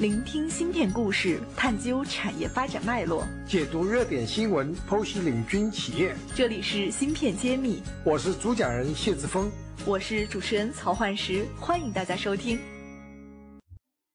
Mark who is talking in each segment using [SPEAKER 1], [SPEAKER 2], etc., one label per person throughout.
[SPEAKER 1] 聆听芯片故事，探究产业发展脉络，
[SPEAKER 2] 解读热点新闻，剖析领军企业。
[SPEAKER 1] 这里是芯片揭秘，
[SPEAKER 2] 我是主讲人谢志峰，
[SPEAKER 1] 我是主持人曹焕石，欢迎大家收听。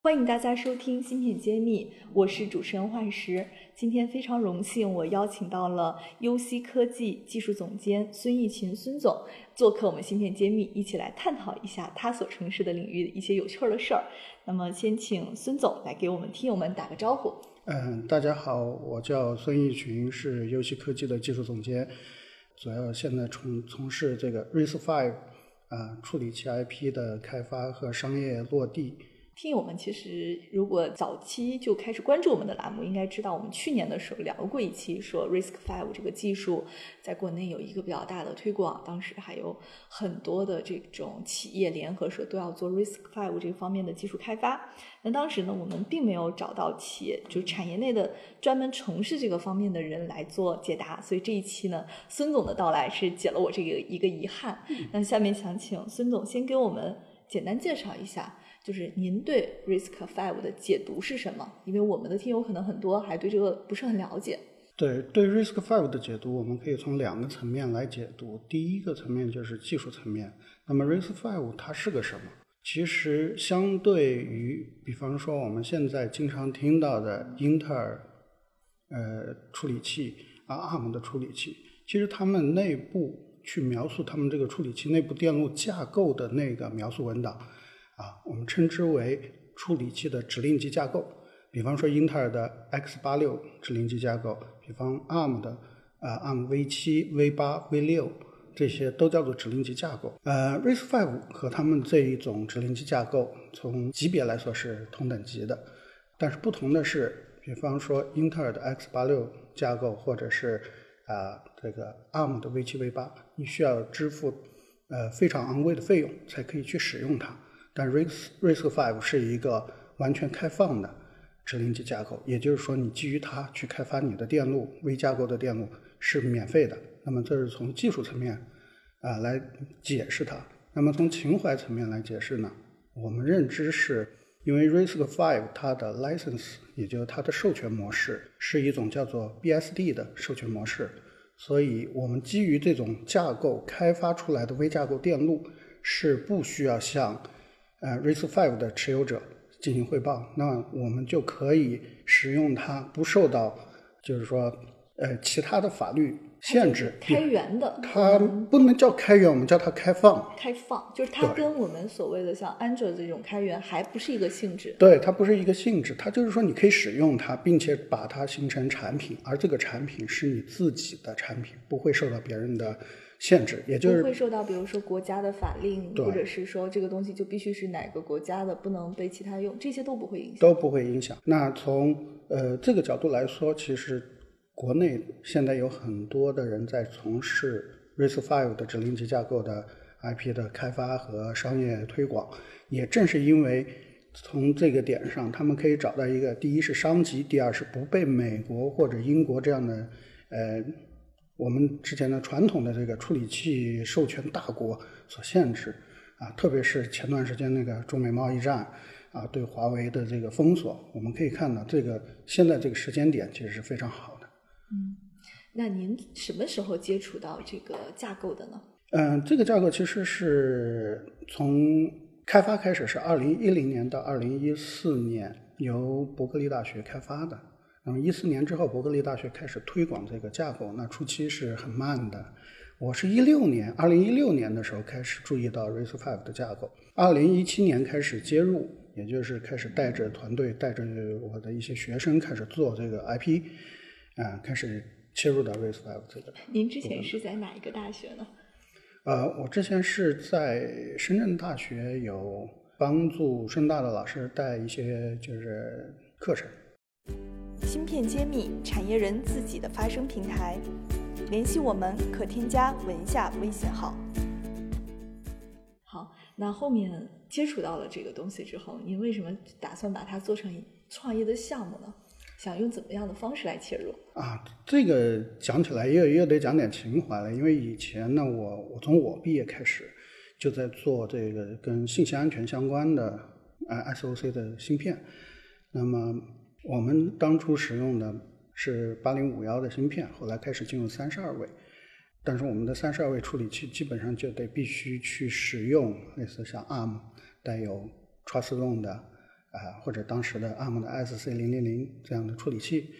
[SPEAKER 1] 欢迎大家收听《芯片揭秘》，我是主持人幻石。今天非常荣幸，我邀请到了优西科技技术总监孙毅群孙总做客我们《芯片揭秘》，一起来探讨一下他所从事的领域的一些有趣的事儿。那么，先请孙总来给我们听友们打个招呼。
[SPEAKER 3] 嗯，大家好，我叫孙毅群，是优西科技的技术总监，主要现在从从事这个 RISC-V 啊处理器 IP 的开发和商业落地。
[SPEAKER 1] 听友们其实如果早期就开始关注我们的栏目，应该知道我们去年的时候聊过一期，说 Risk Five 这个技术在国内有一个比较大的推广，当时还有很多的这种企业联合说都要做 Risk Five 这方面的技术开发。那当时呢，我们并没有找到企业就产业内的专门从事这个方面的人来做解答，所以这一期呢，孙总的到来是解了我这个一个遗憾。那下面想请孙总先给我们简单介绍一下。就是您对 Risk Five 的解读是什么？因为我们的听友可能很多还对这个不是很了解。
[SPEAKER 3] 对对 Risk Five 的解读，我们可以从两个层面来解读。第一个层面就是技术层面。那么 Risk Five 它是个什么？其实相对于，比方说我们现在经常听到的英特尔呃处理器啊 ARM 的处理器，其实他们内部去描述他们这个处理器内部电路架构的那个描述文档。啊，我们称之为处理器的指令集架构，比方说英特尔的 x 八六指令集架构，比方 ARM 的啊 ARM v 七、v 八、v 六，这些都叫做指令集架构。呃，RISC-V 和他们这一种指令集架构，从级别来说是同等级的，但是不同的是，比方说英特尔的 x 八六架构，或者是啊这个 ARM 的 v 七、v 八，你需要支付呃非常昂贵的费用才可以去使用它。但 RISC RISC-V 是一个完全开放的指令集架构，也就是说，你基于它去开发你的电路，微架构的电路是免费的。那么这是从技术层面啊来解释它。那么从情怀层面来解释呢？我们认知是因为 RISC-V 它的 license，也就是它的授权模式是一种叫做 BSD 的授权模式，所以我们基于这种架构开发出来的微架构电路是不需要向呃，RISC-V 的持有者进行汇报，那我们就可以使用它，不受到就是说呃其他的法律限制。
[SPEAKER 1] 开源的，
[SPEAKER 3] 它不能叫开源，我们叫它开放。
[SPEAKER 1] 开放就是它跟我们所谓的像 Android 这种开源还不是一个性质。
[SPEAKER 3] 对，它不是一个性质，它就是说你可以使用它，并且把它形成产品，而这个产品是你自己的产品，不会受到别人的。限制，也就是
[SPEAKER 1] 不会受到，比如说国家的法令，或者是说这个东西就必须是哪个国家的，不能被其他用，这些都不会影响。
[SPEAKER 3] 都不会影响。那从呃这个角度来说，其实国内现在有很多的人在从事 RISC-V 的指令集架构的 IP 的开发和商业推广。也正是因为从这个点上，他们可以找到一个，第一是商机，第二是不被美国或者英国这样的呃。我们之前的传统的这个处理器授权大国所限制啊，特别是前段时间那个中美贸易战啊，对华为的这个封锁，我们可以看到这个现在这个时间点其实是非常好的。
[SPEAKER 1] 嗯，那您什么时候接触到这个架构的呢？
[SPEAKER 3] 嗯，这个架构其实是从开发开始是二零一零年到二零一四年由伯克利大学开发的。那么一四年之后，伯克利大学开始推广这个架构，那初期是很慢的。我是一六年，二零一六年的时候开始注意到 RISC-V 的架构，二零一七年开始接入，也就是开始带着团队，带着我的一些学生开始做这个 IP，啊，开始切入到 RISC-V 这个。
[SPEAKER 1] 您之前是在哪一个大学呢？
[SPEAKER 3] 呃，我之前是在深圳大学，有帮助深大的老师带一些就是课程。
[SPEAKER 1] 芯片揭秘，产业人自己的发声平台。联系我们可添加文下微信号。好，那后面接触到了这个东西之后，您为什么打算把它做成创业的项目呢？想用怎么样的方式来切入？
[SPEAKER 3] 啊，这个讲起来又又得讲点情怀了，因为以前呢，我我从我毕业开始就在做这个跟信息安全相关的啊 SOC 的芯片。那么我们当初使用的是八零五幺的芯片，后来开始进入三十二位，但是我们的三十二位处理器基本上就得必须去使用类似像 ARM 带有 Trustzone 的啊、或者当时的 ARM 的 SC 零零零这样的处理器。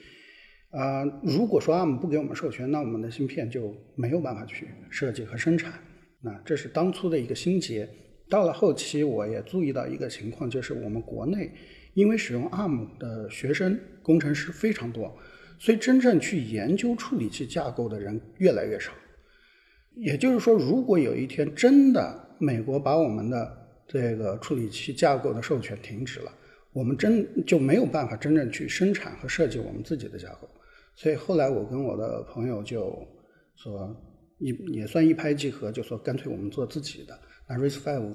[SPEAKER 3] 啊、如果说 ARM 不给我们授权，那我们的芯片就没有办法去设计和生产。那这是当初的一个心结。到了后期，我也注意到一个情况，就是我们国内因为使用 ARM 的学生工程师非常多，所以真正去研究处理器架构的人越来越少。也就是说，如果有一天真的美国把我们的这个处理器架构的授权停止了，我们真就没有办法真正去生产和设计我们自己的架构。所以后来我跟我的朋友就说，一也算一拍即合，就说干脆我们做自己的。那 RISC-V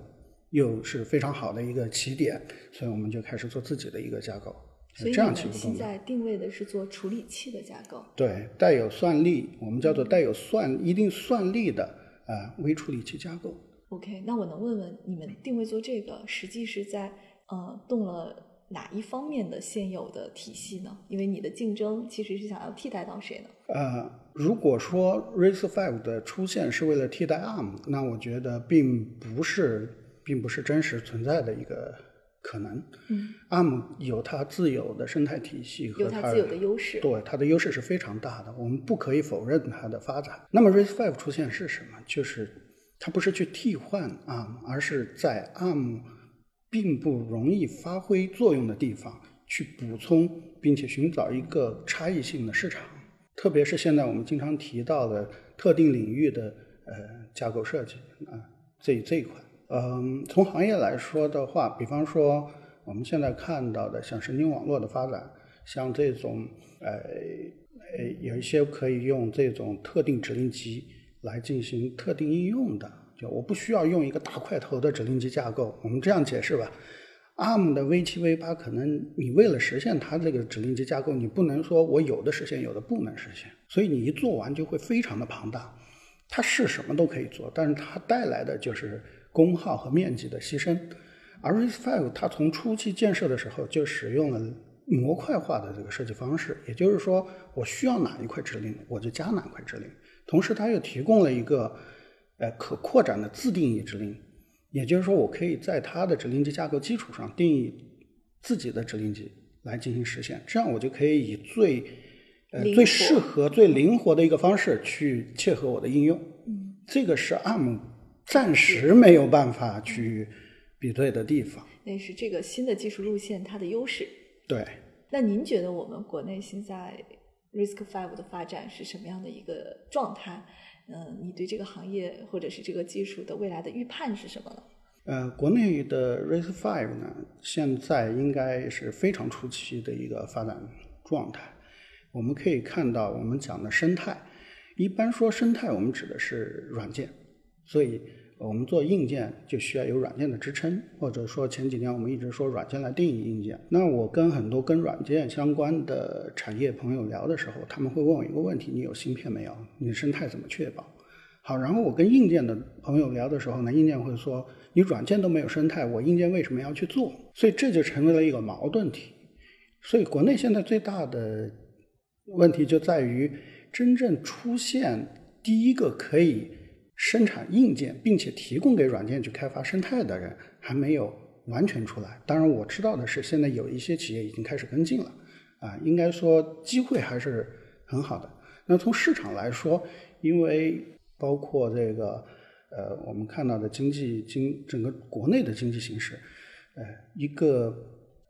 [SPEAKER 3] 又是非常好的一个起点，所以我们就开始做自己的一个架构，
[SPEAKER 1] 所以你们
[SPEAKER 3] 起不动的。
[SPEAKER 1] 现在定位的是做处理器的架构。
[SPEAKER 3] 对，带有算力，我们叫做带有算一定算力的啊、微处理器架构。
[SPEAKER 1] OK，那我能问问你们定位做这个，实际是在呃动了哪一方面的现有的体系呢？因为你的竞争其实是想要替代到谁呢？
[SPEAKER 3] 呃，如果说 RISC-V 的出现是为了替代 ARM，那我觉得并不是，并不是真实存在的一个可能。
[SPEAKER 1] 嗯
[SPEAKER 3] ，ARM 有它自有的生态体系和它
[SPEAKER 1] 有它自有的优势。
[SPEAKER 3] 对，它的优势是非常大的，我们不可以否认它的发展。那么 RISC-V 出现是什么？就是它不是去替换 ARM，而是在 ARM 并不容易发挥作用的地方去补充，并且寻找一个差异性的市场。特别是现在我们经常提到的特定领域的呃架构设计啊、这这一块。嗯，从行业来说的话，比方说我们现在看到的像神经网络的发展，像这种呃呃有一些可以用这种特定指令集来进行特定应用的，就我不需要用一个大块头的指令集架构。我们这样解释吧。ARM 的 V 七 V 八，可能你为了实现它这个指令集架构，你不能说我有的实现，有的不能实现，所以你一做完就会非常的庞大。它是什么都可以做，但是它带来的就是功耗和面积的牺牲。而 RISC-V 它从初期建设的时候就使用了模块化的这个设计方式，也就是说，我需要哪一块指令，我就加哪块指令。同时，它又提供了一个呃可扩展的自定义指令，也就是说，我可以在它的指令集架构基础上定义自己的指令集来进行实现，这样我就可以以最呃最适合、最灵活的一个方式去切合我的应用。
[SPEAKER 1] 嗯，
[SPEAKER 3] 这个是 ARM 暂时没有办法去比对的地方。
[SPEAKER 1] 那是这个新的技术路线它的优势。
[SPEAKER 3] 对，
[SPEAKER 1] 那您觉得我们国内现在 Risk Five 的发展是什么样的一个状态？嗯，你对这个行业或者是这个技术的未来的预判是什么呢？
[SPEAKER 3] 呃，国内的 Risk Five 呢，现在应该是非常初期的一个发展状态。我们可以看到，我们讲的生态，一般说生态，我们指的是软件，所以我们做硬件就需要有软件的支撑，或者说前几年我们一直说软件来定义硬件。那我跟很多跟软件相关的产业朋友聊的时候，他们会问我一个问题：你有芯片没有？你的生态怎么确保？好，然后我跟硬件的朋友聊的时候呢，硬件会说，你软件都没有生态，我硬件为什么要去做？所以这就成为了一个矛盾体。所以国内现在最大的问题就在于，真正出现第一个可以生产硬件，并且提供给软件去开发生态的人，还没有完全出来。当然，我知道的是，现在有一些企业已经开始跟进了，啊，应该说机会还是很好的。那从市场来说，因为包括这个呃，我们看到的经济经整个国内的经济形势，呃，一个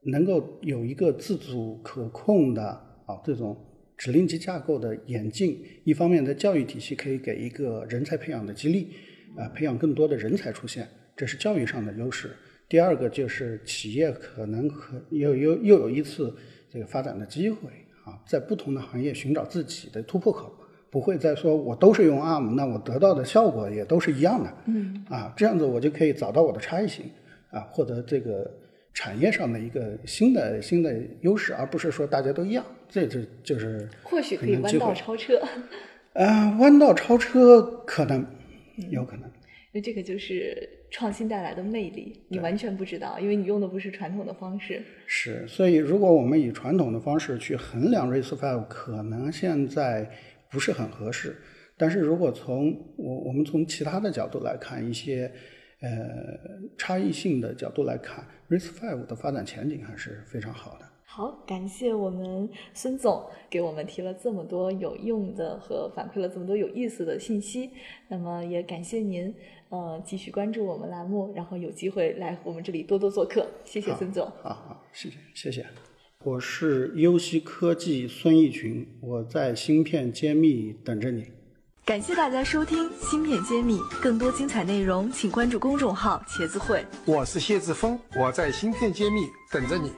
[SPEAKER 3] 能够有一个自主可控的啊这种指令集架构的演进，一方面在教育体系可以给一个人才培养的激励，啊、培养更多的人才出现，这是教育上的优势。第二个就是企业可能可又又又有一次这个发展的机会啊，在不同的行业寻找自己的突破口。不会再说我都是用 ARM，那我得到的效果也都是一样的。
[SPEAKER 1] 嗯，
[SPEAKER 3] 啊，这样子我就可以找到我的差异性，啊，获得这个产业上的一个新的新的优势，而不是说大家都一样。这这就是
[SPEAKER 1] 或许可以弯道超车。
[SPEAKER 3] 呃，弯道超车可能有可能。
[SPEAKER 1] 因为这个就是创新带来的魅力，你完全不知道，因为你用的不是传统的方式。
[SPEAKER 3] 是，所以如果我们以传统的方式去衡量 Race Five，可能现在不是很合适。但是如果从我我们从其他的角度来看，一些呃差异性的角度来看，RISC-V 的发展前景还是非常好的。
[SPEAKER 1] 好，感谢我们孙总给我们提了这么多有用的和反馈了这么多有意思的信息。那么也感谢您，呃，继续关注我们栏目，然后有机会来我们这里多多做客。谢谢孙总。
[SPEAKER 3] 好好，谢谢谢谢。我是优西科技孙义群，我在芯片揭秘等着你。
[SPEAKER 1] 感谢大家收听《芯片揭秘》，更多精彩内容请关注公众号“茄子会”。
[SPEAKER 2] 我是谢志峰，我在芯片揭秘等着你。